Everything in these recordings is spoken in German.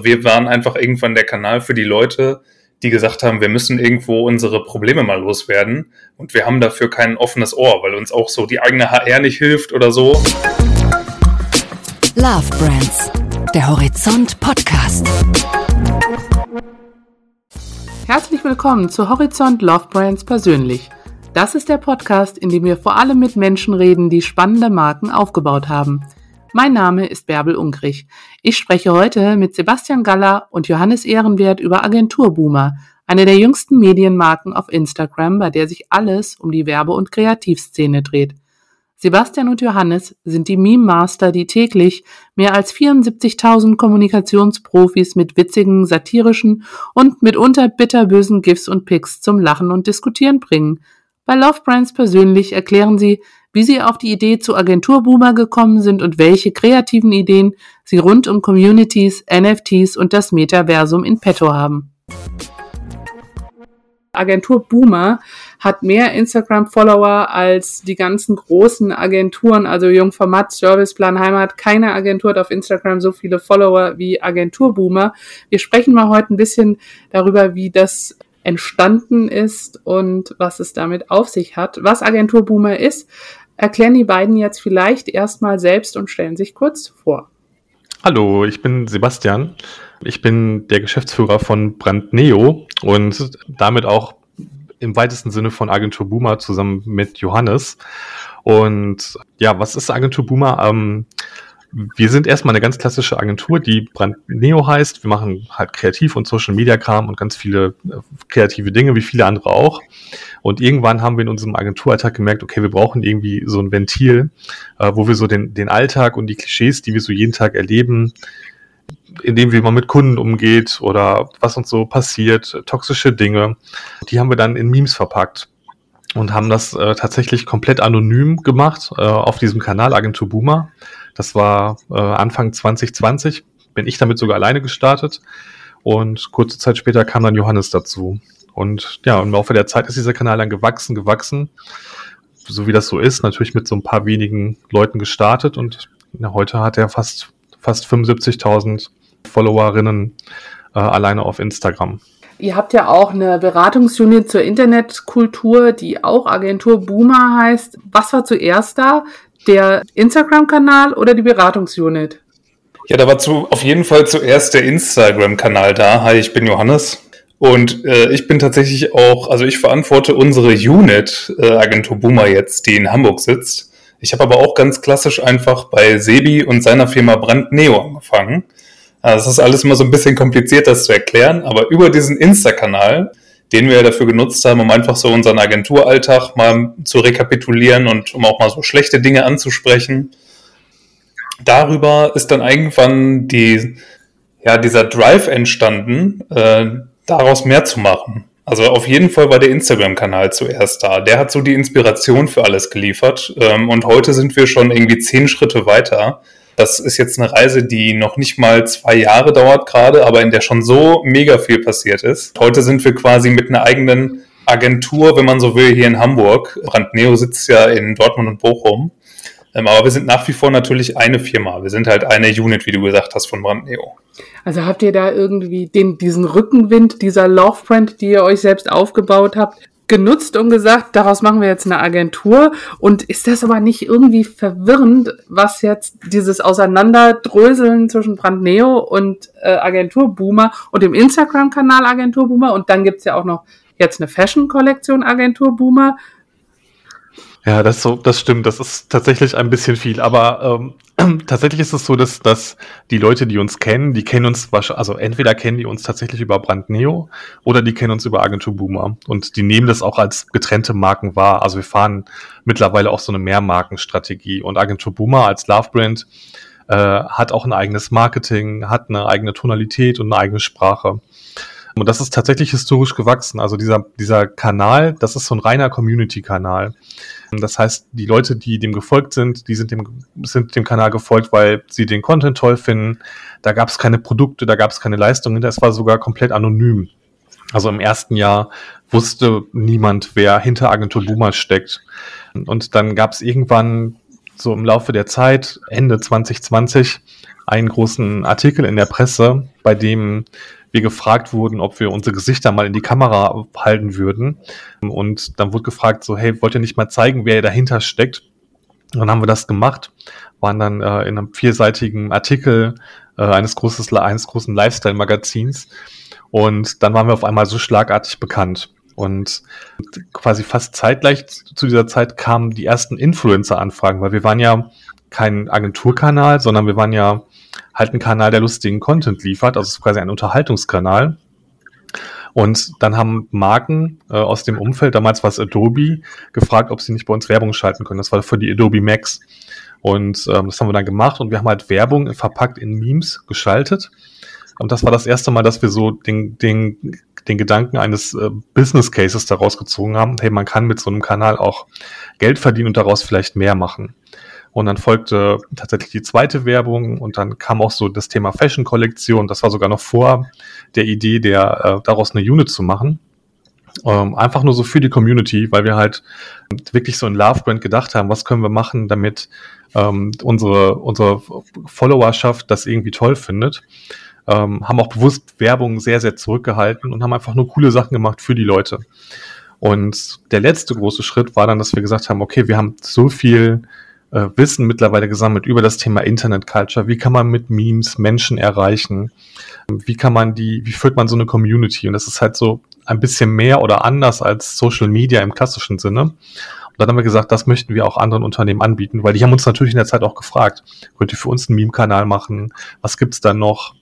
Wir waren einfach irgendwann der Kanal für die Leute, die gesagt haben, wir müssen irgendwo unsere Probleme mal loswerden und wir haben dafür kein offenes Ohr, weil uns auch so die eigene HR nicht hilft oder so. Love Brands, der Horizont Podcast. Herzlich willkommen zu Horizont Love Brands persönlich. Das ist der Podcast, in dem wir vor allem mit Menschen reden, die spannende Marken aufgebaut haben. Mein Name ist Bärbel Unkrich. Ich spreche heute mit Sebastian Galler und Johannes Ehrenwert über Agenturboomer, eine der jüngsten Medienmarken auf Instagram, bei der sich alles um die Werbe- und Kreativszene dreht. Sebastian und Johannes sind die Meme Master, die täglich mehr als 74.000 Kommunikationsprofis mit witzigen, satirischen und mitunter bitterbösen GIFs und Pics zum Lachen und Diskutieren bringen. Bei Love Brands persönlich erklären sie, wie sie auf die Idee zu Agenturboomer gekommen sind und welche kreativen Ideen sie rund um Communities, NFTs und das Metaversum in petto haben. Agentur Boomer hat mehr Instagram-Follower als die ganzen großen Agenturen, also Jungformat, Serviceplan, Heimat. Keine Agentur hat auf Instagram so viele Follower wie Agentur Boomer. Wir sprechen mal heute ein bisschen darüber, wie das entstanden ist und was es damit auf sich hat. Was Agentur Boomer ist, erklären die beiden jetzt vielleicht erstmal selbst und stellen sich kurz vor. Hallo, ich bin Sebastian. Ich bin der Geschäftsführer von Brand Neo und damit auch im weitesten Sinne von Agentur Boomer zusammen mit Johannes. Und ja, was ist Agentur Boomer? Ähm, wir sind erstmal eine ganz klassische Agentur, die Brand Neo heißt. Wir machen halt Kreativ- und Social-Media-Kram und ganz viele äh, kreative Dinge, wie viele andere auch. Und irgendwann haben wir in unserem Agenturalltag gemerkt, okay, wir brauchen irgendwie so ein Ventil, äh, wo wir so den, den Alltag und die Klischees, die wir so jeden Tag erleben, indem wie man mit Kunden umgeht oder was uns so passiert, toxische Dinge, die haben wir dann in Memes verpackt und haben das äh, tatsächlich komplett anonym gemacht äh, auf diesem Kanal Agentur Boomer. Das war äh, Anfang 2020, bin ich damit sogar alleine gestartet und kurze Zeit später kam dann Johannes dazu. Und ja, im Laufe der Zeit ist dieser Kanal dann gewachsen, gewachsen, so wie das so ist, natürlich mit so ein paar wenigen Leuten gestartet und ja, heute hat er fast, fast 75.000 Followerinnen äh, alleine auf Instagram. Ihr habt ja auch eine Beratungsunit zur Internetkultur, die auch Agentur Boomer heißt. Was war zuerst da? der Instagram-Kanal oder die Beratungsunit? Ja, da war zu, auf jeden Fall zuerst der Instagram-Kanal da. Hi, ich bin Johannes. Und äh, ich bin tatsächlich auch, also ich verantworte unsere Unit, äh, Agentur Boomer jetzt, die in Hamburg sitzt. Ich habe aber auch ganz klassisch einfach bei Sebi und seiner Firma Brand Neo angefangen. Also es ist alles immer so ein bisschen kompliziert, das zu erklären, aber über diesen Insta-Kanal den wir ja dafür genutzt haben, um einfach so unseren Agenturalltag mal zu rekapitulieren und um auch mal so schlechte Dinge anzusprechen. Darüber ist dann irgendwann die, ja, dieser Drive entstanden, äh, daraus mehr zu machen. Also auf jeden Fall war der Instagram-Kanal zuerst da. Der hat so die Inspiration für alles geliefert. Ähm, und heute sind wir schon irgendwie zehn Schritte weiter. Das ist jetzt eine Reise, die noch nicht mal zwei Jahre dauert gerade, aber in der schon so mega viel passiert ist. Heute sind wir quasi mit einer eigenen Agentur, wenn man so will, hier in Hamburg. Brandneo sitzt ja in Dortmund und Bochum. Ähm, aber wir sind nach wie vor natürlich eine Firma. Wir sind halt eine Unit, wie du gesagt hast, von Brandneo. Also habt ihr da irgendwie den, diesen Rückenwind dieser Love Brand, die ihr euch selbst aufgebaut habt, genutzt und gesagt, daraus machen wir jetzt eine Agentur. Und ist das aber nicht irgendwie verwirrend, was jetzt dieses Auseinanderdröseln zwischen Brandneo und äh, Agenturboomer und dem Instagram-Kanal Agenturboomer und dann gibt's ja auch noch jetzt eine Fashion-Kollektion Agenturboomer. Ja, das so, das stimmt. Das ist tatsächlich ein bisschen viel. Aber ähm, tatsächlich ist es so, dass, dass die Leute, die uns kennen, die kennen uns wahrscheinlich, also entweder kennen die uns tatsächlich über Brand Neo oder die kennen uns über Agentur Boomer. Und die nehmen das auch als getrennte Marken wahr. Also wir fahren mittlerweile auch so eine Mehrmarkenstrategie. Und Agentur Boomer als Love Brand äh, hat auch ein eigenes Marketing, hat eine eigene Tonalität und eine eigene Sprache. Und das ist tatsächlich historisch gewachsen. Also dieser, dieser Kanal, das ist so ein reiner Community-Kanal. Das heißt, die Leute, die dem gefolgt sind, die sind dem, sind dem Kanal gefolgt, weil sie den Content toll finden. Da gab es keine Produkte, da gab es keine Leistungen. Das war sogar komplett anonym. Also im ersten Jahr wusste niemand, wer hinter Agentur Boomer steckt. Und dann gab es irgendwann so im Laufe der Zeit, Ende 2020, einen großen Artikel in der Presse, bei dem wir gefragt wurden, ob wir unsere Gesichter mal in die Kamera halten würden. Und dann wurde gefragt, so, hey, wollt ihr nicht mal zeigen, wer dahinter steckt? Und dann haben wir das gemacht, waren dann äh, in einem vierseitigen Artikel äh, eines, großes, eines großen Lifestyle-Magazins. Und dann waren wir auf einmal so schlagartig bekannt. Und quasi fast zeitgleich zu dieser Zeit kamen die ersten Influencer-Anfragen, weil wir waren ja kein Agenturkanal, sondern wir waren ja halt ein Kanal, der lustigen Content liefert, also quasi ein Unterhaltungskanal. Und dann haben Marken äh, aus dem Umfeld, damals war es Adobe, gefragt, ob sie nicht bei uns Werbung schalten können. Das war für die Adobe Max. Und ähm, das haben wir dann gemacht und wir haben halt Werbung verpackt in Memes geschaltet. Und das war das erste Mal, dass wir so den, den, den Gedanken eines äh, Business Cases daraus gezogen haben. Hey, man kann mit so einem Kanal auch Geld verdienen und daraus vielleicht mehr machen. Und dann folgte tatsächlich die zweite Werbung und dann kam auch so das Thema Fashion-Kollektion. Das war sogar noch vor der Idee, der, äh, daraus eine Unit zu machen. Ähm, einfach nur so für die Community, weil wir halt wirklich so ein Love-Brand gedacht haben, was können wir machen, damit ähm, unsere, unsere Followerschaft das irgendwie toll findet. Ähm, haben auch bewusst Werbung sehr, sehr zurückgehalten und haben einfach nur coole Sachen gemacht für die Leute. Und der letzte große Schritt war dann, dass wir gesagt haben, okay, wir haben so viel äh, Wissen mittlerweile gesammelt über das Thema Internet Culture. Wie kann man mit Memes Menschen erreichen? Wie kann man die, wie führt man so eine Community? Und das ist halt so ein bisschen mehr oder anders als Social Media im klassischen Sinne. Und dann haben wir gesagt, das möchten wir auch anderen Unternehmen anbieten, weil die haben uns natürlich in der Zeit auch gefragt, könnt ihr für uns einen Meme-Kanal machen? Was gibt's da noch?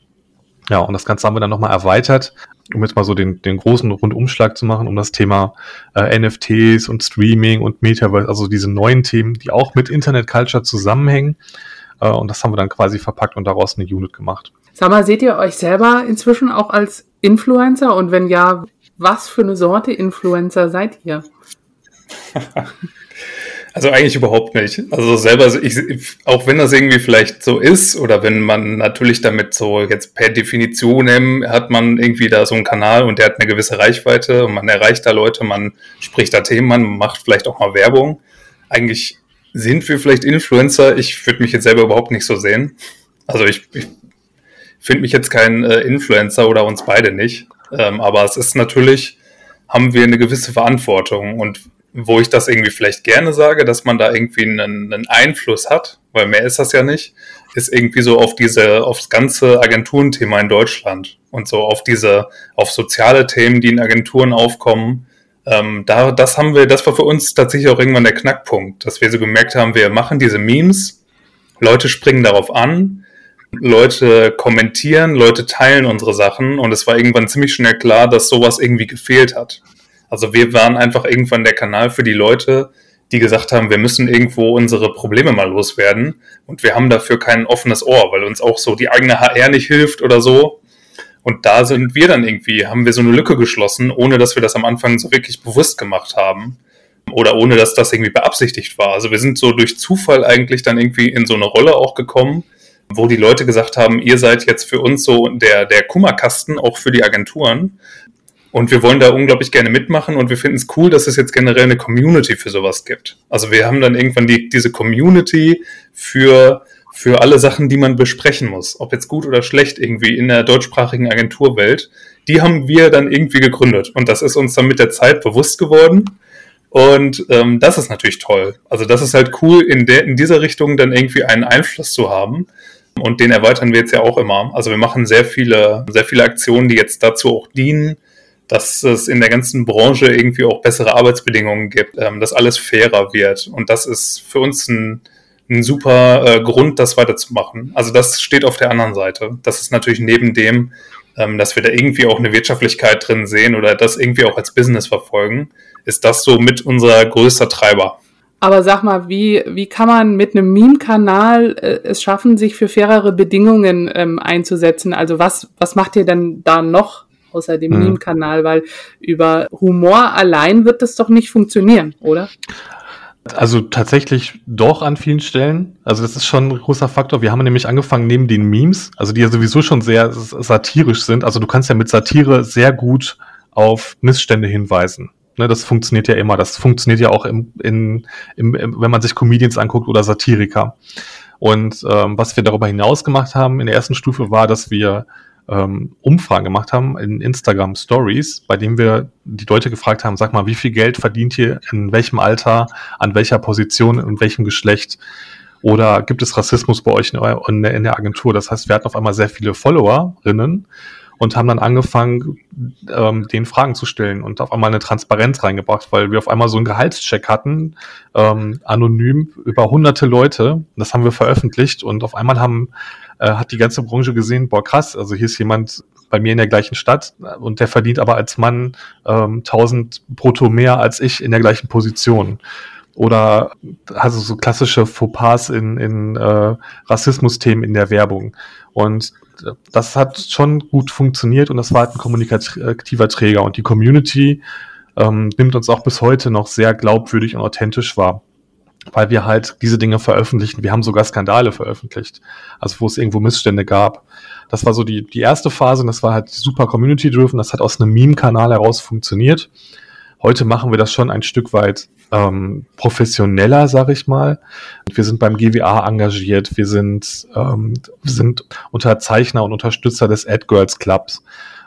Ja, und das Ganze haben wir dann nochmal erweitert um jetzt mal so den, den großen Rundumschlag zu machen, um das Thema äh, NFTs und Streaming und Metaverse, also diese neuen Themen, die auch mit Internet Culture zusammenhängen. Äh, und das haben wir dann quasi verpackt und daraus eine Unit gemacht. Sag mal, seht ihr euch selber inzwischen auch als Influencer? Und wenn ja, was für eine Sorte Influencer seid ihr? Also eigentlich überhaupt nicht. Also selber, ich, auch wenn das irgendwie vielleicht so ist oder wenn man natürlich damit so jetzt per Definition hat man irgendwie da so einen Kanal und der hat eine gewisse Reichweite und man erreicht da Leute, man spricht da Themen an, macht vielleicht auch mal Werbung. Eigentlich sind wir vielleicht Influencer. Ich würde mich jetzt selber überhaupt nicht so sehen. Also ich, ich finde mich jetzt kein äh, Influencer oder uns beide nicht. Ähm, aber es ist natürlich, haben wir eine gewisse Verantwortung und wo ich das irgendwie vielleicht gerne sage, dass man da irgendwie einen, einen, Einfluss hat, weil mehr ist das ja nicht, ist irgendwie so auf diese, aufs ganze Agenturenthema in Deutschland und so auf diese, auf soziale Themen, die in Agenturen aufkommen. Ähm, da, das haben wir, das war für uns tatsächlich auch irgendwann der Knackpunkt, dass wir so gemerkt haben, wir machen diese Memes, Leute springen darauf an, Leute kommentieren, Leute teilen unsere Sachen und es war irgendwann ziemlich schnell klar, dass sowas irgendwie gefehlt hat. Also wir waren einfach irgendwann der Kanal für die Leute, die gesagt haben, wir müssen irgendwo unsere Probleme mal loswerden und wir haben dafür kein offenes Ohr, weil uns auch so die eigene HR nicht hilft oder so. Und da sind wir dann irgendwie, haben wir so eine Lücke geschlossen, ohne dass wir das am Anfang so wirklich bewusst gemacht haben oder ohne dass das irgendwie beabsichtigt war. Also wir sind so durch Zufall eigentlich dann irgendwie in so eine Rolle auch gekommen, wo die Leute gesagt haben, ihr seid jetzt für uns so der, der Kummerkasten, auch für die Agenturen. Und wir wollen da unglaublich gerne mitmachen und wir finden es cool, dass es jetzt generell eine Community für sowas gibt. Also wir haben dann irgendwann die, diese Community für, für alle Sachen, die man besprechen muss, ob jetzt gut oder schlecht irgendwie in der deutschsprachigen Agenturwelt. Die haben wir dann irgendwie gegründet und das ist uns dann mit der Zeit bewusst geworden. Und ähm, das ist natürlich toll. Also das ist halt cool, in, der, in dieser Richtung dann irgendwie einen Einfluss zu haben. Und den erweitern wir jetzt ja auch immer. Also wir machen sehr viele, sehr viele Aktionen, die jetzt dazu auch dienen, dass es in der ganzen Branche irgendwie auch bessere Arbeitsbedingungen gibt, ähm, dass alles fairer wird. Und das ist für uns ein, ein super äh, Grund, das weiterzumachen. Also das steht auf der anderen Seite. Das ist natürlich neben dem, ähm, dass wir da irgendwie auch eine Wirtschaftlichkeit drin sehen oder das irgendwie auch als Business verfolgen, ist das so mit unser größter Treiber. Aber sag mal, wie, wie kann man mit einem Meme-Kanal äh, es schaffen, sich für fairere Bedingungen ähm, einzusetzen? Also was, was macht ihr denn da noch außer dem mhm. Meme-Kanal, weil über Humor allein wird das doch nicht funktionieren, oder? Also tatsächlich doch an vielen Stellen. Also das ist schon ein großer Faktor. Wir haben nämlich angefangen neben den Memes, also die ja sowieso schon sehr satirisch sind. Also du kannst ja mit Satire sehr gut auf Missstände hinweisen. Ne, das funktioniert ja immer. Das funktioniert ja auch im, in, im, im, wenn man sich Comedians anguckt oder Satiriker. Und ähm, was wir darüber hinaus gemacht haben in der ersten Stufe war, dass wir ähm, Umfragen gemacht haben in Instagram Stories, bei denen wir die Leute gefragt haben, sag mal, wie viel Geld verdient ihr in welchem Alter, an welcher Position, in welchem Geschlecht? Oder gibt es Rassismus bei euch in, in der Agentur? Das heißt, wir hatten auf einmal sehr viele Followerinnen und haben dann angefangen, ähm, den Fragen zu stellen und auf einmal eine Transparenz reingebracht, weil wir auf einmal so einen Gehaltscheck hatten, ähm, anonym über hunderte Leute. Das haben wir veröffentlicht und auf einmal haben, äh, hat die ganze Branche gesehen, boah krass, also hier ist jemand bei mir in der gleichen Stadt und der verdient aber als Mann ähm, 1000 brutto mehr als ich in der gleichen Position oder also so klassische Fauxpas in, in äh, Rassismusthemen in der Werbung. Und das hat schon gut funktioniert und das war halt ein kommunikativer Träger. Und die Community ähm, nimmt uns auch bis heute noch sehr glaubwürdig und authentisch wahr, weil wir halt diese Dinge veröffentlichen. Wir haben sogar Skandale veröffentlicht, also wo es irgendwo Missstände gab. Das war so die, die erste Phase und das war halt super community-driven. Das hat aus einem Meme-Kanal heraus funktioniert. Heute machen wir das schon ein Stück weit ähm, professioneller, sag ich mal. Wir sind beim GWA engagiert, wir sind, ähm, sind Unterzeichner und Unterstützer des AdGirls Clubs.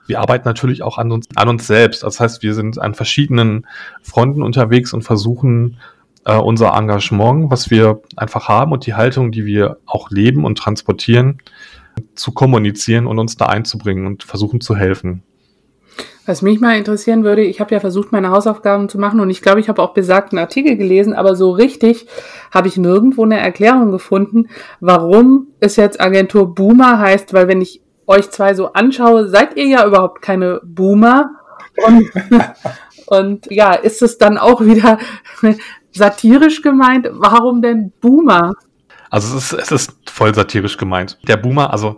Wir arbeiten natürlich auch an uns, an uns selbst. Das heißt, wir sind an verschiedenen Fronten unterwegs und versuchen äh, unser Engagement, was wir einfach haben und die Haltung, die wir auch leben und transportieren, zu kommunizieren und uns da einzubringen und versuchen zu helfen. Was mich mal interessieren würde, ich habe ja versucht, meine Hausaufgaben zu machen und ich glaube, ich habe auch besagten Artikel gelesen, aber so richtig habe ich nirgendwo eine Erklärung gefunden, warum es jetzt Agentur Boomer heißt, weil wenn ich euch zwei so anschaue, seid ihr ja überhaupt keine Boomer. Und, und ja, ist es dann auch wieder satirisch gemeint? Warum denn Boomer? Also es ist, es ist voll satirisch gemeint. Der Boomer, also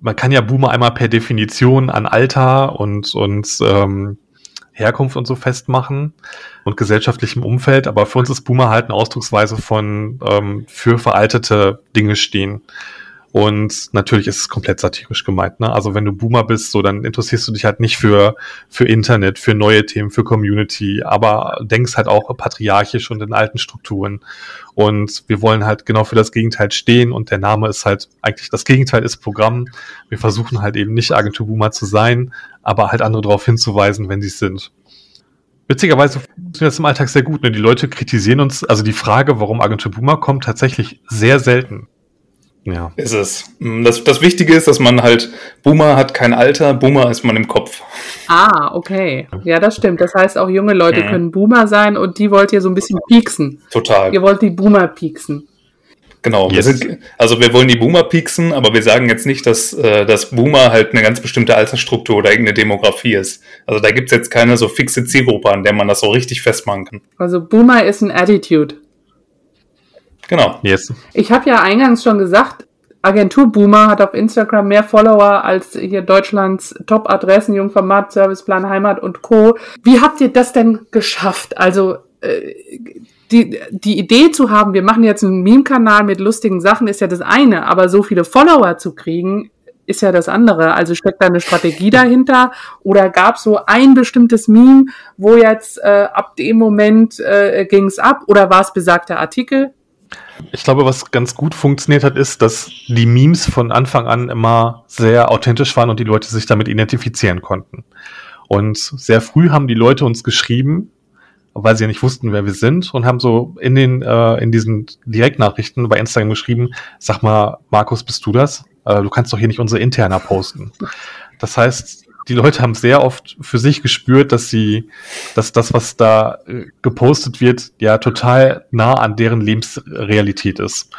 man kann ja Boomer einmal per Definition an Alter und, und ähm, Herkunft und so festmachen und gesellschaftlichem Umfeld, aber für uns ist Boomer halt eine Ausdrucksweise von ähm, für veraltete Dinge stehen. Und natürlich ist es komplett satirisch gemeint. Ne? Also wenn du Boomer bist, so dann interessierst du dich halt nicht für für Internet, für neue Themen, für Community, aber denkst halt auch patriarchisch und in alten Strukturen. Und wir wollen halt genau für das Gegenteil stehen. Und der Name ist halt eigentlich das Gegenteil ist Programm. Wir versuchen halt eben nicht Agentur Boomer zu sein, aber halt andere darauf hinzuweisen, wenn sie es sind. Witzigerweise funktioniert das im Alltag sehr gut. Ne? Die Leute kritisieren uns, also die Frage, warum Agentur Boomer kommt, tatsächlich sehr selten. Ja. Ist es. Mm, das, das Wichtige ist, dass man halt, Boomer hat kein Alter, Boomer ist man im Kopf. Ah, okay. Ja, das stimmt. Das heißt, auch junge Leute mhm. können Boomer sein und die wollt ihr so ein bisschen pieksen. Total. Ihr wollt die Boomer pieksen. Genau. Yes. Wir sind, also wir wollen die Boomer pieksen, aber wir sagen jetzt nicht, dass, äh, dass Boomer halt eine ganz bestimmte Altersstruktur oder irgendeine Demografie ist. Also da gibt es jetzt keine so fixe Zielgruppe, an der man das so richtig festmachen kann. Also Boomer ist ein Attitude. Genau. Yes. Ich habe ja eingangs schon gesagt, Agentur Boomer hat auf Instagram mehr Follower als hier Deutschlands Top-Adressen, Jungformat, Serviceplan, Heimat und Co. Wie habt ihr das denn geschafft? Also äh, die, die Idee zu haben, wir machen jetzt einen Meme-Kanal mit lustigen Sachen, ist ja das eine, aber so viele Follower zu kriegen, ist ja das andere. Also steckt da eine Strategie dahinter oder gab so ein bestimmtes Meme, wo jetzt äh, ab dem Moment äh, ging es ab oder war es besagter Artikel? Ich glaube, was ganz gut funktioniert hat, ist, dass die Memes von Anfang an immer sehr authentisch waren und die Leute sich damit identifizieren konnten. Und sehr früh haben die Leute uns geschrieben, weil sie ja nicht wussten, wer wir sind und haben so in den äh, in diesen Direktnachrichten bei Instagram geschrieben, sag mal, Markus, bist du das? Äh, du kannst doch hier nicht unsere Interna posten. Das heißt, die Leute haben sehr oft für sich gespürt, dass sie, dass das, was da äh, gepostet wird, ja total nah an deren Lebensrealität ist.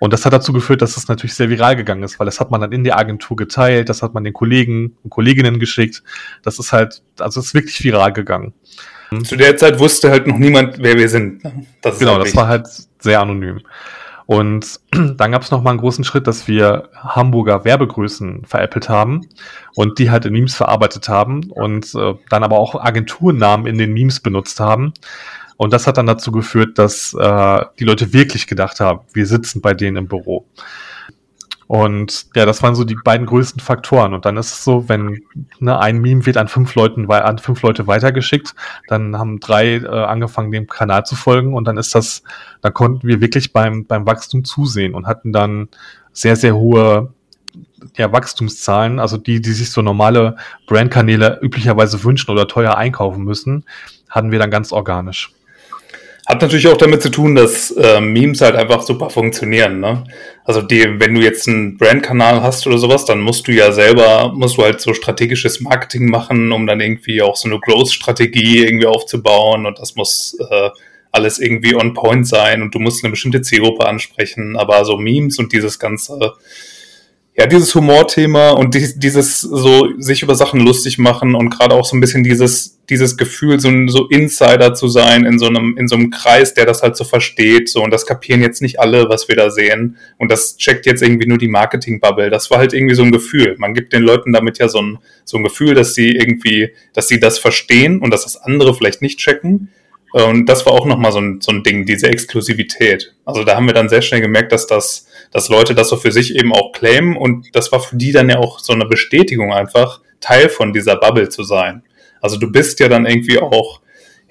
Und das hat dazu geführt, dass es natürlich sehr viral gegangen ist, weil das hat man dann in der Agentur geteilt, das hat man den Kollegen und Kolleginnen geschickt. Das ist halt, also es ist wirklich viral gegangen. Zu der Zeit wusste halt noch niemand, wer wir sind. Das genau, halt das war halt sehr anonym. Und dann gab es noch mal einen großen Schritt, dass wir Hamburger Werbegrößen veräppelt haben und die halt in Memes verarbeitet haben und äh, dann aber auch Agenturnamen in den Memes benutzt haben. Und das hat dann dazu geführt, dass äh, die Leute wirklich gedacht haben, wir sitzen bei denen im Büro. Und ja, das waren so die beiden größten Faktoren. Und dann ist es so, wenn ne, ein Meme wird an fünf Leuten an fünf Leute weitergeschickt, dann haben drei äh, angefangen, dem Kanal zu folgen und dann ist das, dann konnten wir wirklich beim, beim Wachstum zusehen und hatten dann sehr, sehr hohe ja, Wachstumszahlen, also die, die sich so normale Brandkanäle üblicherweise wünschen oder teuer einkaufen müssen, hatten wir dann ganz organisch. Hat natürlich auch damit zu tun, dass äh, Memes halt einfach super funktionieren. Ne? Also die, wenn du jetzt einen Brandkanal hast oder sowas, dann musst du ja selber, musst du halt so strategisches Marketing machen, um dann irgendwie auch so eine Growth-Strategie irgendwie aufzubauen und das muss äh, alles irgendwie on point sein und du musst eine bestimmte Zielgruppe ansprechen. Aber so Memes und dieses ganze ja, dieses Humorthema und die, dieses so sich über Sachen lustig machen und gerade auch so ein bisschen dieses, dieses Gefühl, so, so Insider zu sein in so einem, in so einem Kreis, der das halt so versteht, so und das kapieren jetzt nicht alle, was wir da sehen und das checkt jetzt irgendwie nur die Marketing-Bubble. Das war halt irgendwie so ein Gefühl. Man gibt den Leuten damit ja so ein, so ein Gefühl, dass sie irgendwie, dass sie das verstehen und dass das andere vielleicht nicht checken. Und das war auch nochmal so ein, so ein Ding, diese Exklusivität. Also da haben wir dann sehr schnell gemerkt, dass das, dass Leute das so für sich eben auch claimen und das war für die dann ja auch so eine Bestätigung einfach, Teil von dieser Bubble zu sein. Also du bist ja dann irgendwie auch,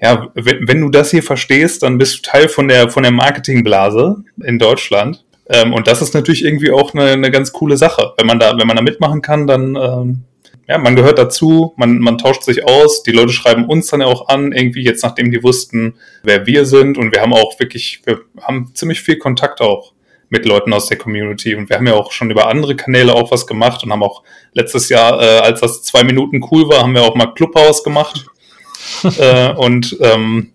ja, wenn, wenn du das hier verstehst, dann bist du Teil von der, von der Marketingblase in Deutschland. Ähm, und das ist natürlich irgendwie auch eine, eine ganz coole Sache. Wenn man da, wenn man da mitmachen kann, dann, ähm, ja, man gehört dazu, man, man tauscht sich aus, die Leute schreiben uns dann ja auch an, irgendwie jetzt nachdem die wussten, wer wir sind und wir haben auch wirklich, wir haben ziemlich viel Kontakt auch mit Leuten aus der Community. Und wir haben ja auch schon über andere Kanäle auch was gemacht und haben auch letztes Jahr, äh, als das zwei Minuten cool war, haben wir auch mal Clubhouse gemacht. Äh, und ähm,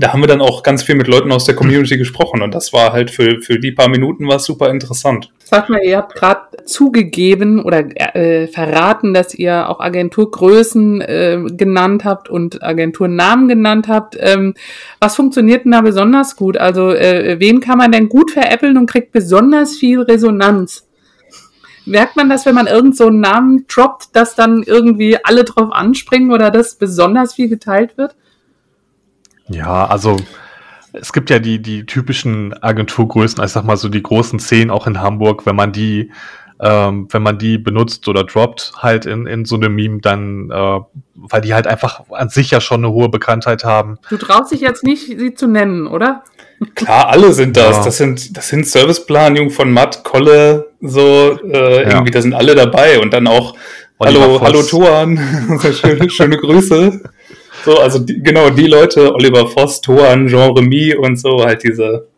da haben wir dann auch ganz viel mit Leuten aus der Community gesprochen und das war halt für, für die paar Minuten war super interessant. Sag mal, ihr habt gerade zugegeben oder äh, verraten, dass ihr auch Agenturgrößen äh, genannt habt und Agenturnamen genannt habt. Ähm, was funktioniert denn da besonders gut? Also äh, wen kann man denn gut veräppeln und kriegt besonders viel Resonanz? Merkt man das, wenn man irgend so einen Namen droppt, dass dann irgendwie alle drauf anspringen oder das besonders viel geteilt wird? Ja, also es gibt ja die, die typischen Agenturgrößen, ich sag mal so die großen zehn auch in Hamburg, wenn man die, ähm, wenn man die benutzt oder droppt halt in, in so einem Meme, dann, äh, weil die halt einfach an sich ja schon eine hohe Bekanntheit haben. Du traust dich jetzt nicht, sie zu nennen, oder? Klar, alle sind das. Ja. Das sind, das sind Serviceplan, Jung von Matt, Kolle, so, äh, ja. irgendwie, da sind alle dabei und dann auch, Oliver hallo, Voss. hallo Toan, schöne, schöne Grüße. So, also die, genau die Leute, Oliver Voss, Toan, Jean Remy und so, halt diese.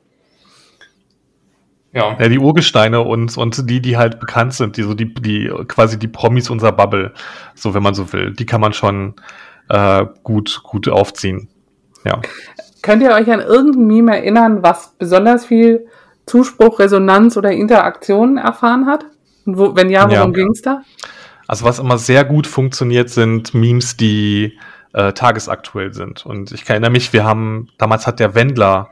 Ja. ja, die Urgesteine und, und die, die halt bekannt sind, die so die, die quasi die Promis unserer Bubble, so wenn man so will, die kann man schon äh, gut, gut aufziehen. Ja. Könnt ihr euch an irgendein Meme erinnern, was besonders viel Zuspruch, Resonanz oder Interaktion erfahren hat? Und wo, wenn ja, worum ja. es da? Also was immer sehr gut funktioniert, sind Memes, die äh, tagesaktuell sind. Und ich erinnere mich, wir haben, damals hat der Wendler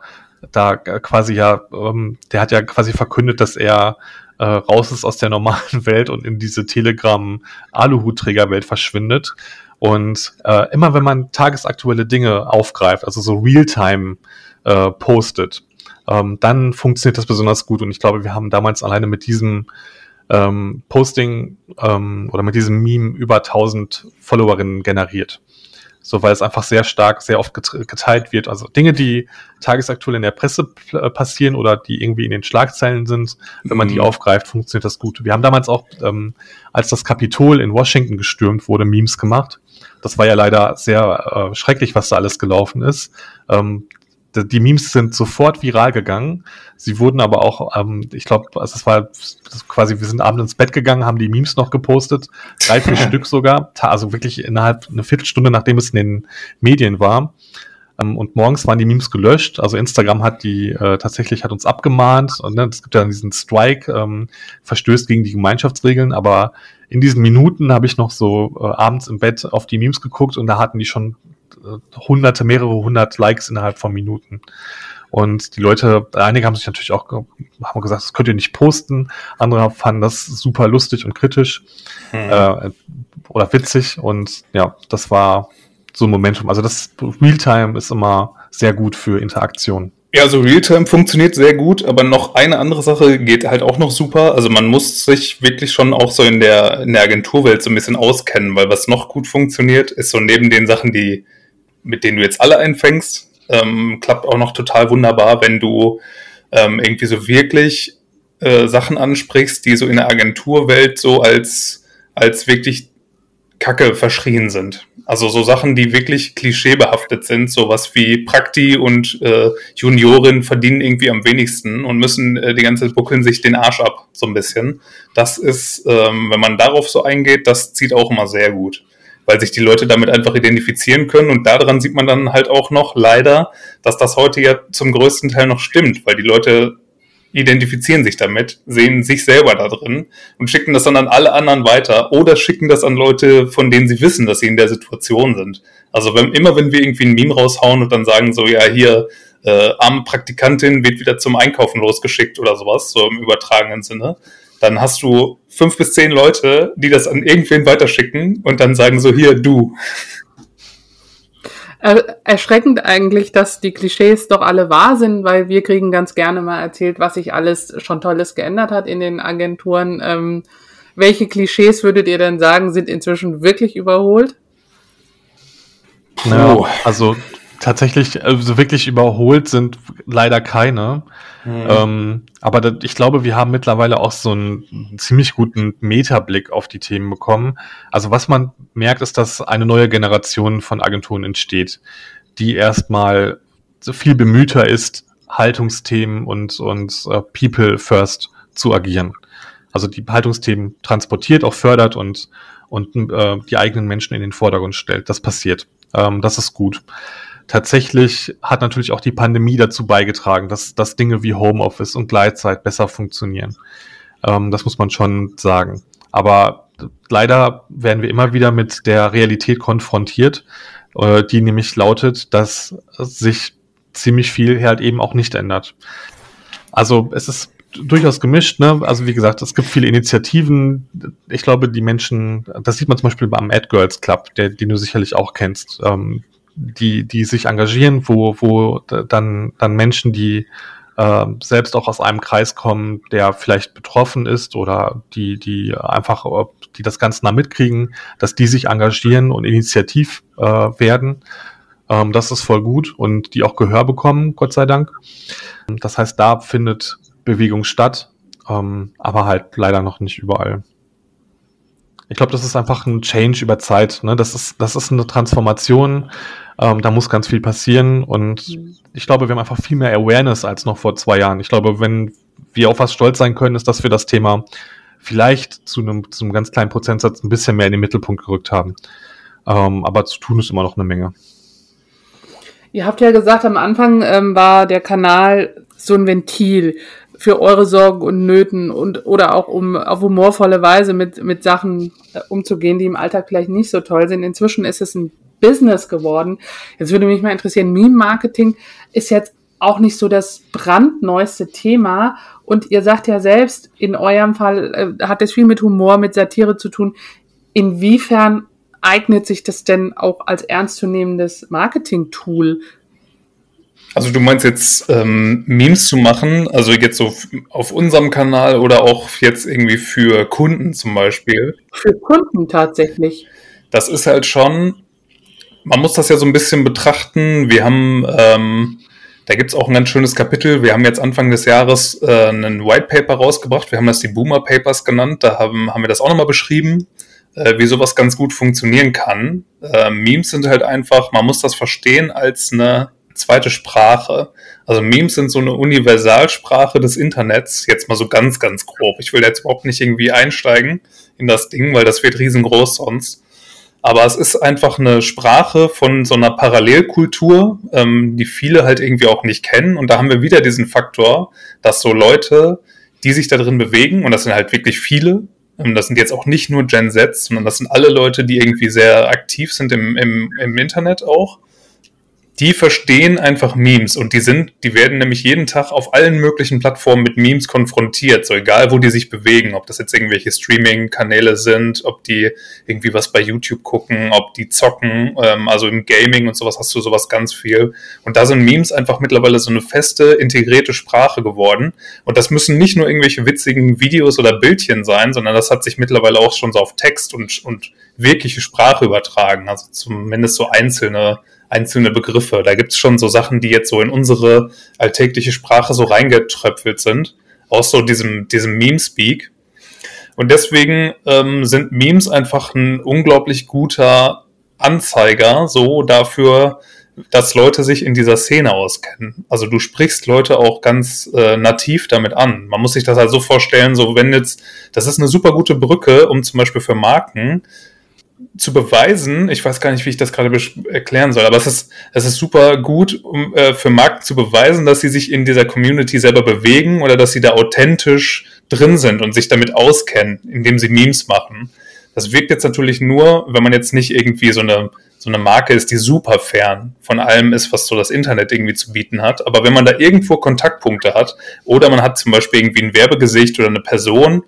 da quasi ja, ähm, der hat ja quasi verkündet, dass er äh, raus ist aus der normalen Welt und in diese Telegram-Aluhutträgerwelt verschwindet. Und äh, immer wenn man tagesaktuelle Dinge aufgreift, also so Realtime äh, postet, ähm, dann funktioniert das besonders gut. Und ich glaube, wir haben damals alleine mit diesem ähm, Posting ähm, oder mit diesem Meme über 1000 Followerinnen generiert. So, weil es einfach sehr stark, sehr oft geteilt wird. Also Dinge, die tagesaktuell in der Presse äh, passieren oder die irgendwie in den Schlagzeilen sind, wenn man mhm. die aufgreift, funktioniert das gut. Wir haben damals auch, ähm, als das Kapitol in Washington gestürmt wurde, Memes gemacht. Das war ja leider sehr äh, schrecklich, was da alles gelaufen ist. Ähm, die Memes sind sofort viral gegangen. Sie wurden aber auch, ähm, ich glaube, also es war quasi, wir sind abends ins Bett gegangen, haben die Memes noch gepostet, drei, vier Stück sogar, also wirklich innerhalb eine Viertelstunde, nachdem es in den Medien war. Ähm, und morgens waren die Memes gelöscht. Also Instagram hat die äh, tatsächlich hat uns abgemahnt. Und ne, es gibt ja diesen Strike, ähm, verstößt gegen die Gemeinschaftsregeln, aber in diesen Minuten habe ich noch so äh, abends im Bett auf die Memes geguckt und da hatten die schon hunderte, mehrere hundert Likes innerhalb von Minuten. Und die Leute, einige haben sich natürlich auch haben gesagt, das könnt ihr nicht posten. Andere fanden das super lustig und kritisch hm. äh, oder witzig. Und ja, das war so ein Momentum. Also das Realtime ist immer sehr gut für Interaktion. Ja, so Realtime funktioniert sehr gut, aber noch eine andere Sache geht halt auch noch super. Also man muss sich wirklich schon auch so in der, in der Agenturwelt so ein bisschen auskennen, weil was noch gut funktioniert, ist so neben den Sachen, die, mit denen du jetzt alle einfängst, ähm, klappt auch noch total wunderbar, wenn du ähm, irgendwie so wirklich äh, Sachen ansprichst, die so in der Agenturwelt so als, als wirklich Kacke verschrien sind. Also so Sachen, die wirklich klischeebehaftet sind, sowas wie Prakti und äh, Juniorin verdienen irgendwie am wenigsten und müssen äh, die ganze Zeit buckeln sich den Arsch ab, so ein bisschen. Das ist, ähm, wenn man darauf so eingeht, das zieht auch immer sehr gut, weil sich die Leute damit einfach identifizieren können und daran sieht man dann halt auch noch leider, dass das heute ja zum größten Teil noch stimmt, weil die Leute identifizieren sich damit, sehen sich selber da drin und schicken das dann an alle anderen weiter oder schicken das an Leute, von denen sie wissen, dass sie in der Situation sind. Also wenn, immer wenn wir irgendwie ein Meme raushauen und dann sagen so, ja, hier, äh, arme Praktikantin wird wieder zum Einkaufen losgeschickt oder sowas, so im übertragenen Sinne, dann hast du fünf bis zehn Leute, die das an irgendwen weiterschicken und dann sagen so, hier, du erschreckend eigentlich, dass die Klischees doch alle wahr sind, weil wir kriegen ganz gerne mal erzählt, was sich alles schon Tolles geändert hat in den Agenturen. Ähm, welche Klischees würdet ihr denn sagen, sind inzwischen wirklich überholt? Ja, also tatsächlich, also wirklich überholt sind leider keine. Mhm. Ähm, aber das, ich glaube, wir haben mittlerweile auch so einen ziemlich guten Metablick auf die Themen bekommen. Also was man merkt, ist, dass eine neue Generation von Agenturen entsteht, die erstmal so viel bemühter ist, Haltungsthemen und, und uh, People First zu agieren. Also die Haltungsthemen transportiert, auch fördert und, und äh, die eigenen Menschen in den Vordergrund stellt. Das passiert. Ähm, das ist gut tatsächlich hat natürlich auch die Pandemie dazu beigetragen, dass, dass Dinge wie Homeoffice und Gleitzeit besser funktionieren. Ähm, das muss man schon sagen. Aber leider werden wir immer wieder mit der Realität konfrontiert, äh, die nämlich lautet, dass sich ziemlich viel halt eben auch nicht ändert. Also es ist durchaus gemischt, ne? Also wie gesagt, es gibt viele Initiativen. Ich glaube, die Menschen, das sieht man zum Beispiel beim Ad Girls Club, der, den du sicherlich auch kennst. Ähm, die, die sich engagieren, wo, wo dann, dann Menschen, die äh, selbst auch aus einem Kreis kommen, der vielleicht betroffen ist oder die, die einfach, die das Ganze da mitkriegen, dass die sich engagieren und initiativ äh, werden. Ähm, das ist voll gut und die auch Gehör bekommen, Gott sei Dank. Das heißt, da findet Bewegung statt, ähm, aber halt leider noch nicht überall. Ich glaube, das ist einfach ein Change über Zeit. Ne? Das, ist, das ist eine Transformation. Ähm, da muss ganz viel passieren. Und mhm. ich glaube, wir haben einfach viel mehr Awareness als noch vor zwei Jahren. Ich glaube, wenn wir auf was stolz sein können, ist, dass wir das Thema vielleicht zu einem, zu einem ganz kleinen Prozentsatz ein bisschen mehr in den Mittelpunkt gerückt haben. Ähm, aber zu tun ist immer noch eine Menge. Ihr habt ja gesagt, am Anfang ähm, war der Kanal so ein Ventil für eure Sorgen und Nöten und oder auch um auf humorvolle Weise mit, mit Sachen äh, umzugehen, die im Alltag vielleicht nicht so toll sind. Inzwischen ist es ein Business geworden. Jetzt würde mich mal interessieren, Meme-Marketing ist jetzt auch nicht so das brandneueste Thema. Und ihr sagt ja selbst, in eurem Fall äh, hat es viel mit Humor, mit Satire zu tun. Inwiefern eignet sich das denn auch als ernstzunehmendes Marketing-Tool also du meinst jetzt ähm, Memes zu machen, also jetzt so auf unserem Kanal oder auch jetzt irgendwie für Kunden zum Beispiel? Für Kunden tatsächlich. Das ist halt schon, man muss das ja so ein bisschen betrachten. Wir haben, ähm, da gibt's auch ein ganz schönes Kapitel. Wir haben jetzt Anfang des Jahres äh, einen White Paper rausgebracht. Wir haben das die Boomer Papers genannt. Da haben, haben wir das auch nochmal beschrieben, äh, wie sowas ganz gut funktionieren kann. Äh, Memes sind halt einfach, man muss das verstehen als eine zweite Sprache. Also Memes sind so eine Universalsprache des Internets, jetzt mal so ganz, ganz grob. Ich will jetzt überhaupt nicht irgendwie einsteigen in das Ding, weil das wird riesengroß sonst. Aber es ist einfach eine Sprache von so einer Parallelkultur, ähm, die viele halt irgendwie auch nicht kennen. Und da haben wir wieder diesen Faktor, dass so Leute, die sich da drin bewegen, und das sind halt wirklich viele, ähm, das sind jetzt auch nicht nur Gen Z, sondern das sind alle Leute, die irgendwie sehr aktiv sind im, im, im Internet auch, die verstehen einfach Memes und die sind, die werden nämlich jeden Tag auf allen möglichen Plattformen mit Memes konfrontiert, so egal wo die sich bewegen, ob das jetzt irgendwelche Streaming-Kanäle sind, ob die irgendwie was bei YouTube gucken, ob die zocken, ähm, also im Gaming und sowas hast du sowas ganz viel. Und da sind Memes einfach mittlerweile so eine feste, integrierte Sprache geworden. Und das müssen nicht nur irgendwelche witzigen Videos oder Bildchen sein, sondern das hat sich mittlerweile auch schon so auf Text und, und wirkliche Sprache übertragen, also zumindest so einzelne einzelne Begriffe. Da gibt es schon so Sachen, die jetzt so in unsere alltägliche Sprache so reingetröpfelt sind, aus so diesem, diesem Meme-Speak. Und deswegen ähm, sind Memes einfach ein unglaublich guter Anzeiger so dafür, dass Leute sich in dieser Szene auskennen. Also du sprichst Leute auch ganz äh, nativ damit an. Man muss sich das halt so vorstellen, so wenn jetzt, das ist eine super gute Brücke, um zum Beispiel für Marken zu beweisen, ich weiß gar nicht, wie ich das gerade erklären soll, aber es ist, es ist super gut, um äh, für Marken zu beweisen, dass sie sich in dieser Community selber bewegen oder dass sie da authentisch drin sind und sich damit auskennen, indem sie Memes machen. Das wirkt jetzt natürlich nur, wenn man jetzt nicht irgendwie so eine, so eine Marke ist, die super fern von allem ist, was so das Internet irgendwie zu bieten hat. Aber wenn man da irgendwo Kontaktpunkte hat oder man hat zum Beispiel irgendwie ein Werbegesicht oder eine Person,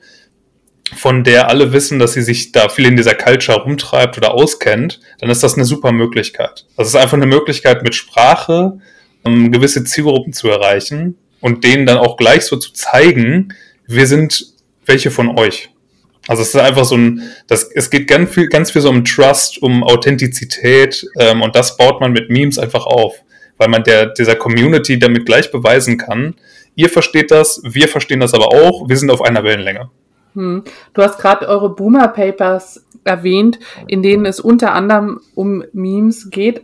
von der alle wissen, dass sie sich da viel in dieser Culture rumtreibt oder auskennt, dann ist das eine super Möglichkeit. Das ist einfach eine Möglichkeit, mit Sprache ähm, gewisse Zielgruppen zu erreichen und denen dann auch gleich so zu zeigen, wir sind welche von euch. Also es ist einfach so ein, das, es geht ganz viel, ganz viel so um Trust, um Authentizität ähm, und das baut man mit Memes einfach auf, weil man der, dieser Community damit gleich beweisen kann, ihr versteht das, wir verstehen das aber auch, wir sind auf einer Wellenlänge. Hm. Du hast gerade eure Boomer Papers erwähnt, in denen es unter anderem um Memes geht.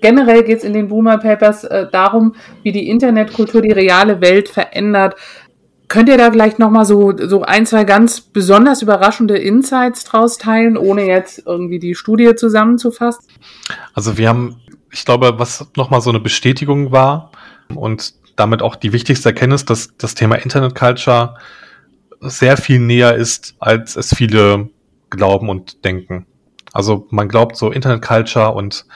Generell geht es in den Boomer Papers äh, darum, wie die Internetkultur die reale Welt verändert. Könnt ihr da vielleicht nochmal so, so ein, zwei ganz besonders überraschende Insights draus teilen, ohne jetzt irgendwie die Studie zusammenzufassen? Also wir haben, ich glaube, was nochmal so eine Bestätigung war und damit auch die wichtigste Erkenntnis, dass das Thema Internet Culture sehr viel näher ist, als es viele glauben und denken. Also man glaubt so Internet Culture und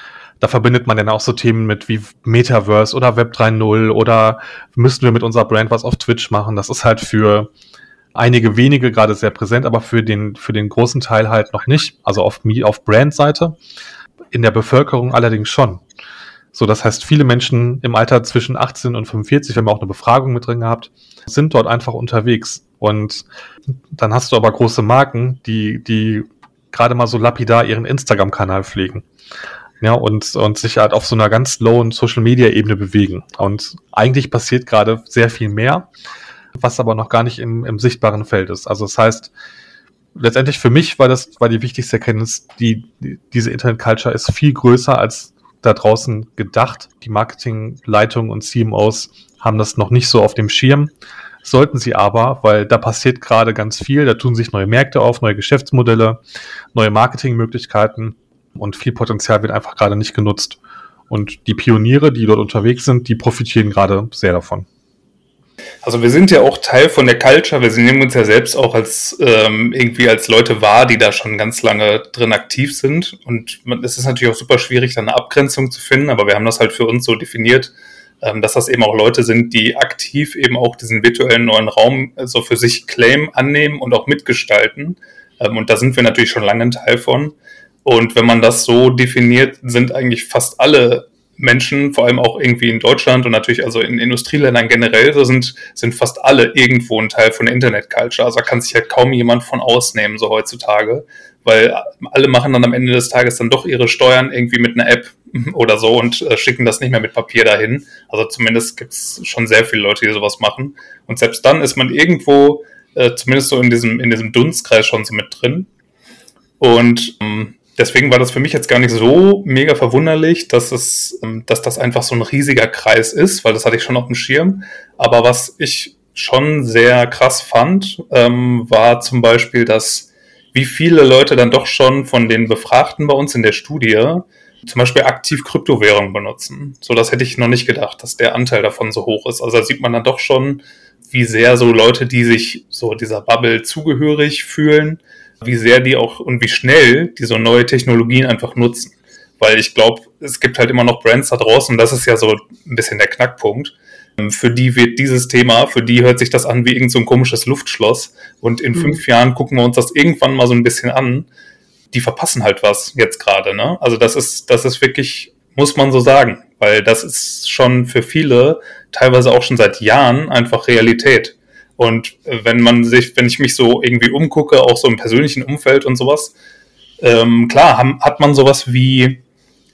da verbindet man dann auch so Themen mit wie Metaverse oder Web 3.0 oder müssen wir mit unserer Brand was auf Twitch machen. Das ist halt für einige wenige gerade sehr präsent, aber für den, für den großen Teil halt noch nicht. Also auf, auf Brand-Seite. In der Bevölkerung allerdings schon. So, das heißt, viele Menschen im Alter zwischen 18 und 45, wir haben auch eine Befragung mit drin gehabt, sind dort einfach unterwegs. Und dann hast du aber große Marken, die, die gerade mal so lapidar ihren Instagram-Kanal pflegen. Ja, und, und sich halt auf so einer ganz lowen Social-Media-Ebene bewegen. Und eigentlich passiert gerade sehr viel mehr, was aber noch gar nicht im, im sichtbaren Feld ist. Also das heißt, letztendlich für mich war das, war die wichtigste Erkenntnis, die, die diese Internet-Culture ist viel größer als da draußen gedacht. Die Marketingleitung und CMOs haben das noch nicht so auf dem Schirm. Sollten sie aber, weil da passiert gerade ganz viel, da tun sich neue Märkte auf, neue Geschäftsmodelle, neue Marketingmöglichkeiten und viel Potenzial wird einfach gerade nicht genutzt. Und die Pioniere, die dort unterwegs sind, die profitieren gerade sehr davon. Also wir sind ja auch Teil von der Culture, wir nehmen uns ja selbst auch als ähm, irgendwie als Leute wahr, die da schon ganz lange drin aktiv sind. Und es ist natürlich auch super schwierig, da eine Abgrenzung zu finden, aber wir haben das halt für uns so definiert, dass das eben auch Leute sind, die aktiv eben auch diesen virtuellen neuen Raum so für sich Claim annehmen und auch mitgestalten. Ähm, und da sind wir natürlich schon lange ein Teil von. Und wenn man das so definiert, sind eigentlich fast alle Menschen, vor allem auch irgendwie in Deutschland und natürlich also in Industrieländern generell, so sind, sind fast alle irgendwo ein Teil von der Internet-Culture. Also da kann sich halt kaum jemand von ausnehmen, so heutzutage weil alle machen dann am Ende des Tages dann doch ihre Steuern irgendwie mit einer App oder so und äh, schicken das nicht mehr mit Papier dahin. Also zumindest gibt es schon sehr viele Leute, die sowas machen. Und selbst dann ist man irgendwo, äh, zumindest so in diesem, in diesem Dunstkreis schon so mit drin. Und ähm, deswegen war das für mich jetzt gar nicht so mega verwunderlich, dass es, ähm, dass das einfach so ein riesiger Kreis ist, weil das hatte ich schon auf dem Schirm. Aber was ich schon sehr krass fand, ähm, war zum Beispiel, dass wie viele Leute dann doch schon von den Befragten bei uns in der Studie zum Beispiel aktiv Kryptowährungen benutzen. So, das hätte ich noch nicht gedacht, dass der Anteil davon so hoch ist. Also da sieht man dann doch schon, wie sehr so Leute, die sich so dieser Bubble zugehörig fühlen, wie sehr die auch und wie schnell die so neue Technologien einfach nutzen. weil ich glaube, es gibt halt immer noch Brands da draußen, und das ist ja so ein bisschen der Knackpunkt. Ähm, für die wird dieses Thema, für die hört sich das an wie irgend so ein komisches Luftschloss. Und in mhm. fünf Jahren gucken wir uns das irgendwann mal so ein bisschen an. Die verpassen halt was jetzt gerade, ne? Also das ist, das ist wirklich, muss man so sagen, weil das ist schon für viele teilweise auch schon seit Jahren einfach Realität. Und äh, wenn man sich, wenn ich mich so irgendwie umgucke, auch so im persönlichen Umfeld und sowas, ähm, klar haben, hat man sowas wie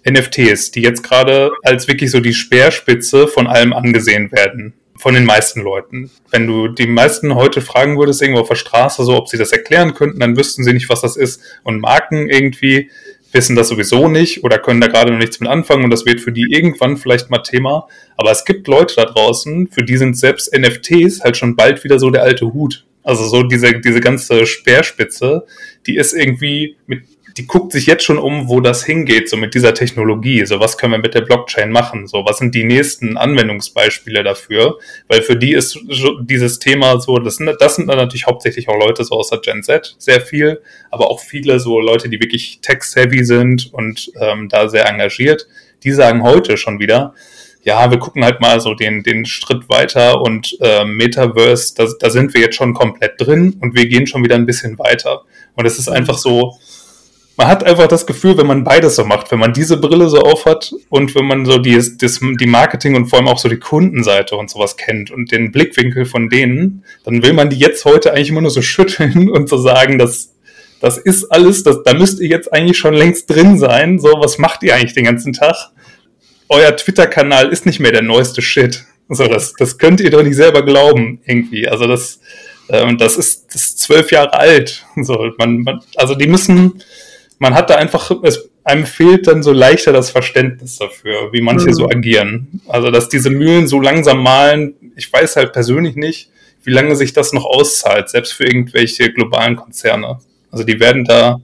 NFTs, die jetzt gerade als wirklich so die Speerspitze von allem angesehen werden. Von den meisten Leuten. Wenn du die meisten heute fragen würdest, irgendwo auf der Straße, so, ob sie das erklären könnten, dann wüssten sie nicht, was das ist. Und Marken irgendwie wissen das sowieso nicht oder können da gerade noch nichts mit anfangen und das wird für die irgendwann vielleicht mal Thema. Aber es gibt Leute da draußen, für die sind selbst NFTs halt schon bald wieder so der alte Hut. Also so diese, diese ganze Speerspitze, die ist irgendwie mit die guckt sich jetzt schon um, wo das hingeht, so mit dieser Technologie. So, was können wir mit der Blockchain machen? So, was sind die nächsten Anwendungsbeispiele dafür? Weil für die ist dieses Thema so, das sind, das sind dann natürlich hauptsächlich auch Leute so aus der Gen Z, sehr viel, aber auch viele so Leute, die wirklich tech-savvy sind und ähm, da sehr engagiert, die sagen heute schon wieder, ja, wir gucken halt mal so den, den Schritt weiter und äh, Metaverse, da, da sind wir jetzt schon komplett drin und wir gehen schon wieder ein bisschen weiter. Und es ist einfach so, man hat einfach das Gefühl, wenn man beides so macht, wenn man diese Brille so aufhat und wenn man so die, die Marketing und vor allem auch so die Kundenseite und sowas kennt und den Blickwinkel von denen, dann will man die jetzt heute eigentlich immer nur so schütteln und so sagen, dass das ist alles, das, da müsst ihr jetzt eigentlich schon längst drin sein. So, was macht ihr eigentlich den ganzen Tag? Euer Twitter-Kanal ist nicht mehr der neueste Shit. So, das, das könnt ihr doch nicht selber glauben, irgendwie. Also das, äh, das ist, das zwölf Jahre alt. So, man, man, also die müssen, man hat da einfach, es, einem fehlt dann so leichter das Verständnis dafür, wie manche mhm. so agieren. Also, dass diese Mühlen so langsam malen, ich weiß halt persönlich nicht, wie lange sich das noch auszahlt, selbst für irgendwelche globalen Konzerne. Also, die werden da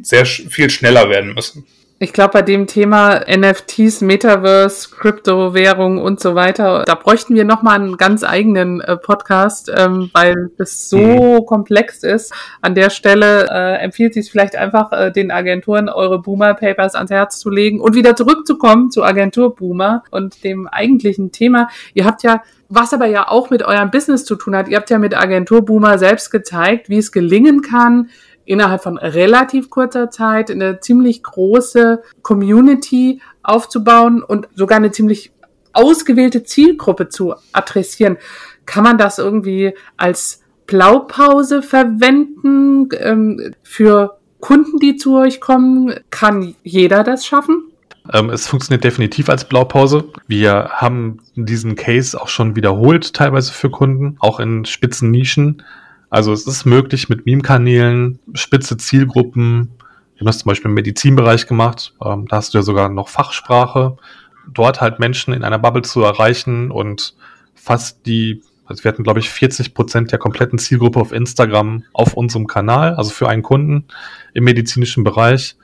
sehr viel schneller werden müssen. Ich glaube, bei dem Thema NFTs, Metaverse, Kryptowährung und so weiter, da bräuchten wir nochmal einen ganz eigenen äh, Podcast, ähm, weil es so mhm. komplex ist. An der Stelle äh, empfiehlt sich vielleicht einfach, äh, den Agenturen eure Boomer Papers ans Herz zu legen und wieder zurückzukommen zu Agentur Boomer und dem eigentlichen Thema. Ihr habt ja was aber ja auch mit eurem Business zu tun hat. Ihr habt ja mit Agentur Boomer selbst gezeigt, wie es gelingen kann, innerhalb von relativ kurzer Zeit eine ziemlich große Community aufzubauen und sogar eine ziemlich ausgewählte Zielgruppe zu adressieren. Kann man das irgendwie als Blaupause verwenden ähm, für Kunden, die zu euch kommen? Kann jeder das schaffen? Ähm, es funktioniert definitiv als Blaupause. Wir haben diesen Case auch schon wiederholt, teilweise für Kunden, auch in spitzen Nischen. Also es ist möglich mit Meme-Kanälen, spitze Zielgruppen, wir haben das zum Beispiel im Medizinbereich gemacht, ähm, da hast du ja sogar noch Fachsprache, dort halt Menschen in einer Bubble zu erreichen und fast die, also wir hatten glaube ich 40 Prozent der kompletten Zielgruppe auf Instagram auf unserem Kanal, also für einen Kunden im medizinischen Bereich,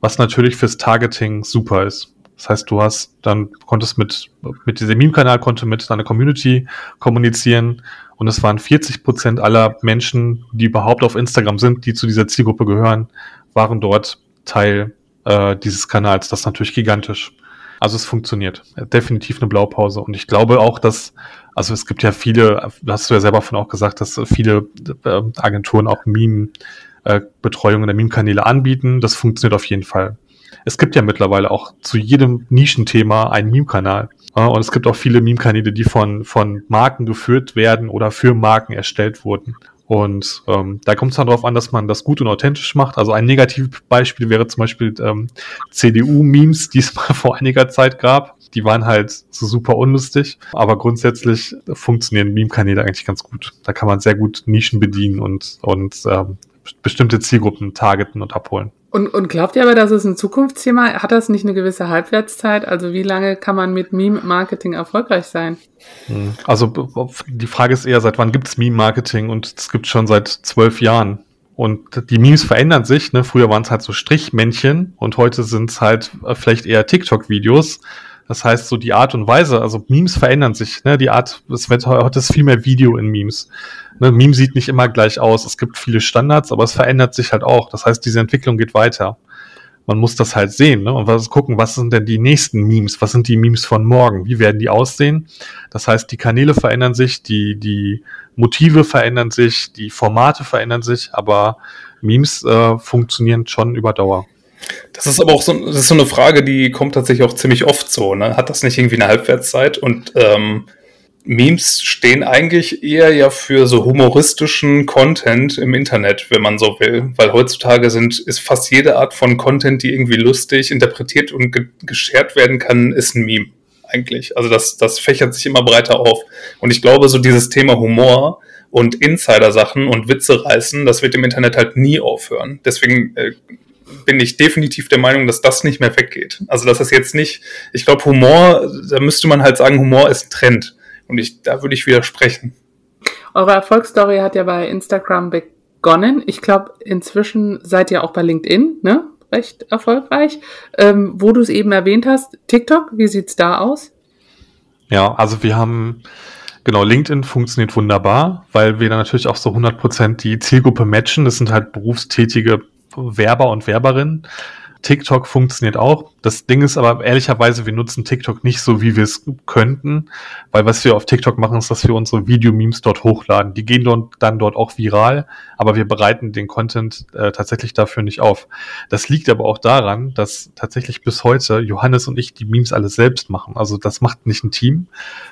was natürlich fürs Targeting super ist. Das heißt, du hast dann konntest mit mit diesem Meme-Kanal konnte mit deiner Community kommunizieren und es waren 40 Prozent aller Menschen, die überhaupt auf Instagram sind, die zu dieser Zielgruppe gehören, waren dort Teil äh, dieses Kanals. Das ist natürlich gigantisch. Also es funktioniert. Definitiv eine Blaupause. Und ich glaube auch, dass, also es gibt ja viele, hast du ja selber von auch gesagt, dass viele äh, Agenturen auch Meme-Betreuung äh, der Meme-Kanäle anbieten. Das funktioniert auf jeden Fall. Es gibt ja mittlerweile auch zu jedem Nischenthema einen Meme-Kanal. Und es gibt auch viele Meme-Kanäle, die von, von Marken geführt werden oder für Marken erstellt wurden. Und ähm, da kommt es dann darauf an, dass man das gut und authentisch macht. Also ein negatives Beispiel wäre zum Beispiel ähm, CDU-Memes, die es mal vor einiger Zeit gab. Die waren halt so super unlustig. Aber grundsätzlich funktionieren Meme-Kanäle eigentlich ganz gut. Da kann man sehr gut Nischen bedienen und, und ähm, bestimmte Zielgruppen targeten und abholen. Und, und glaubt ihr aber, dass es ein Zukunftsthema? Hat das nicht eine gewisse Halbwertszeit? Also wie lange kann man mit Meme-Marketing erfolgreich sein? Hm. Also die Frage ist eher, seit wann gibt es Meme-Marketing? Und es gibt schon seit zwölf Jahren. Und die Memes verändern sich. Ne? Früher waren es halt so Strichmännchen und heute sind es halt äh, vielleicht eher TikTok-Videos. Das heißt, so die Art und Weise, also Memes verändern sich. Ne? Die Art, es wird heute ist viel mehr Video in Memes. Ne, Meme sieht nicht immer gleich aus. Es gibt viele Standards, aber es verändert sich halt auch. Das heißt, diese Entwicklung geht weiter. man muss das halt sehen ne? und was gucken, was sind denn die nächsten Memes, was sind die Memes von morgen, wie werden die aussehen. Das heißt, die Kanäle verändern sich, die, die Motive verändern sich, die Formate verändern sich, aber Memes äh, funktionieren schon über Dauer. Das ist aber auch so, das ist so eine Frage, die kommt tatsächlich auch ziemlich oft so. Ne? Hat das nicht irgendwie eine Halbwertszeit? Und ähm, Memes stehen eigentlich eher ja für so humoristischen Content im Internet, wenn man so will. Weil heutzutage sind, ist fast jede Art von Content, die irgendwie lustig interpretiert und ge geshared werden kann, ist ein Meme eigentlich. Also das, das fächert sich immer breiter auf. Und ich glaube, so dieses Thema Humor und Insider-Sachen und Witze reißen, das wird im Internet halt nie aufhören. Deswegen äh, bin ich definitiv der Meinung, dass das nicht mehr weggeht. Also das ist jetzt nicht, ich glaube, Humor, da müsste man halt sagen, Humor ist Trend. Und ich, da würde ich widersprechen. Eure Erfolgsstory hat ja bei Instagram begonnen. Ich glaube, inzwischen seid ihr auch bei LinkedIn, ne? Recht erfolgreich. Ähm, wo du es eben erwähnt hast, TikTok, wie sieht's da aus? Ja, also wir haben, genau, LinkedIn funktioniert wunderbar, weil wir da natürlich auch so 100% die Zielgruppe matchen. Das sind halt berufstätige Werber und Werberinnen. TikTok funktioniert auch. Das Ding ist aber ehrlicherweise, wir nutzen TikTok nicht so, wie wir es könnten, weil was wir auf TikTok machen, ist, dass wir unsere Videomemes dort hochladen. Die gehen dort, dann dort auch viral, aber wir bereiten den Content äh, tatsächlich dafür nicht auf. Das liegt aber auch daran, dass tatsächlich bis heute Johannes und ich die Memes alles selbst machen. Also das macht nicht ein Team,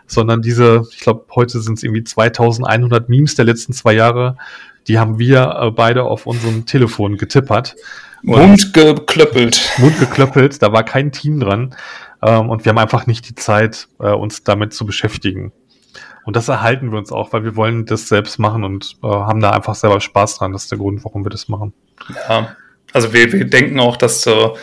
sondern diese, ich glaube, heute sind es irgendwie 2100 Memes der letzten zwei Jahre, die haben wir äh, beide auf unserem Telefon getippert. Mund geklöppelt. Mund geklöppelt, da war kein Team dran. Ähm, und wir haben einfach nicht die Zeit, äh, uns damit zu beschäftigen. Und das erhalten wir uns auch, weil wir wollen das selbst machen und äh, haben da einfach selber Spaß dran. Das ist der Grund, warum wir das machen. Ja, also wir, wir denken auch, dass so,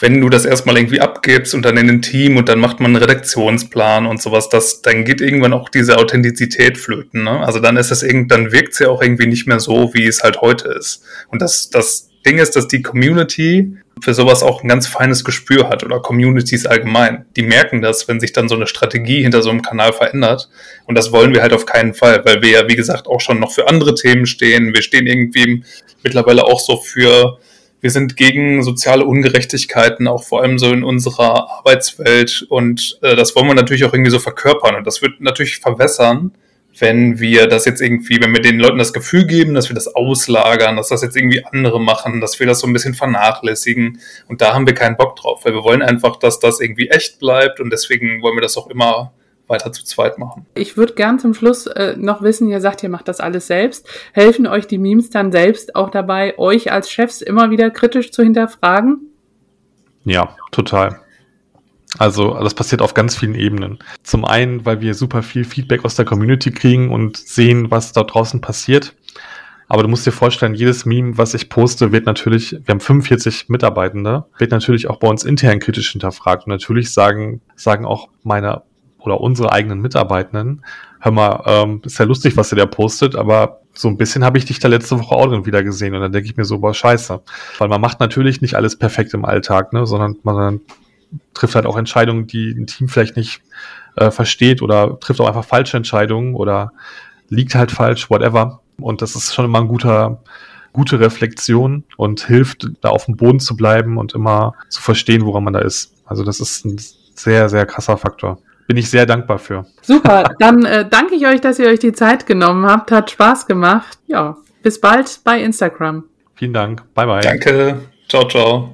wenn du das erstmal irgendwie abgibst und dann in ein Team und dann macht man einen Redaktionsplan und sowas, das, dann geht irgendwann auch diese Authentizität flöten. Ne? Also dann ist es irgend, dann wirkt es ja auch irgendwie nicht mehr so, wie es halt heute ist. Und das, das Ding ist, dass die Community für sowas auch ein ganz feines Gespür hat oder Communities allgemein. Die merken das, wenn sich dann so eine Strategie hinter so einem Kanal verändert. Und das wollen wir halt auf keinen Fall, weil wir ja, wie gesagt, auch schon noch für andere Themen stehen. Wir stehen irgendwie mittlerweile auch so für, wir sind gegen soziale Ungerechtigkeiten, auch vor allem so in unserer Arbeitswelt. Und äh, das wollen wir natürlich auch irgendwie so verkörpern. Und das wird natürlich verwässern, wenn wir das jetzt irgendwie, wenn wir den Leuten das Gefühl geben, dass wir das auslagern, dass das jetzt irgendwie andere machen, dass wir das so ein bisschen vernachlässigen. Und da haben wir keinen Bock drauf, weil wir wollen einfach, dass das irgendwie echt bleibt und deswegen wollen wir das auch immer weiter zu zweit machen. Ich würde gern zum Schluss äh, noch wissen, ihr sagt, ihr macht das alles selbst. Helfen euch die Memes dann selbst auch dabei, euch als Chefs immer wieder kritisch zu hinterfragen? Ja, total. Also das passiert auf ganz vielen Ebenen. Zum einen, weil wir super viel Feedback aus der Community kriegen und sehen, was da draußen passiert. Aber du musst dir vorstellen, jedes Meme, was ich poste, wird natürlich, wir haben 45 Mitarbeitende, wird natürlich auch bei uns intern kritisch hinterfragt. Und natürlich sagen, sagen auch meine oder unsere eigenen Mitarbeitenden, hör mal, ähm, ist ja lustig, was ihr da postet, aber so ein bisschen habe ich dich da letzte Woche auch drin wieder gesehen. Und dann denke ich mir so, boah, scheiße. Weil man macht natürlich nicht alles perfekt im Alltag, ne, sondern man trifft halt auch Entscheidungen, die ein Team vielleicht nicht äh, versteht oder trifft auch einfach falsche Entscheidungen oder liegt halt falsch, whatever. Und das ist schon immer ein guter, gute Reflexion und hilft, da auf dem Boden zu bleiben und immer zu verstehen, woran man da ist. Also das ist ein sehr, sehr krasser Faktor. Bin ich sehr dankbar für. Super, dann äh, danke ich euch, dass ihr euch die Zeit genommen habt. Hat Spaß gemacht. Ja, bis bald bei Instagram. Vielen Dank. Bye, bye. Danke. Ciao, ciao.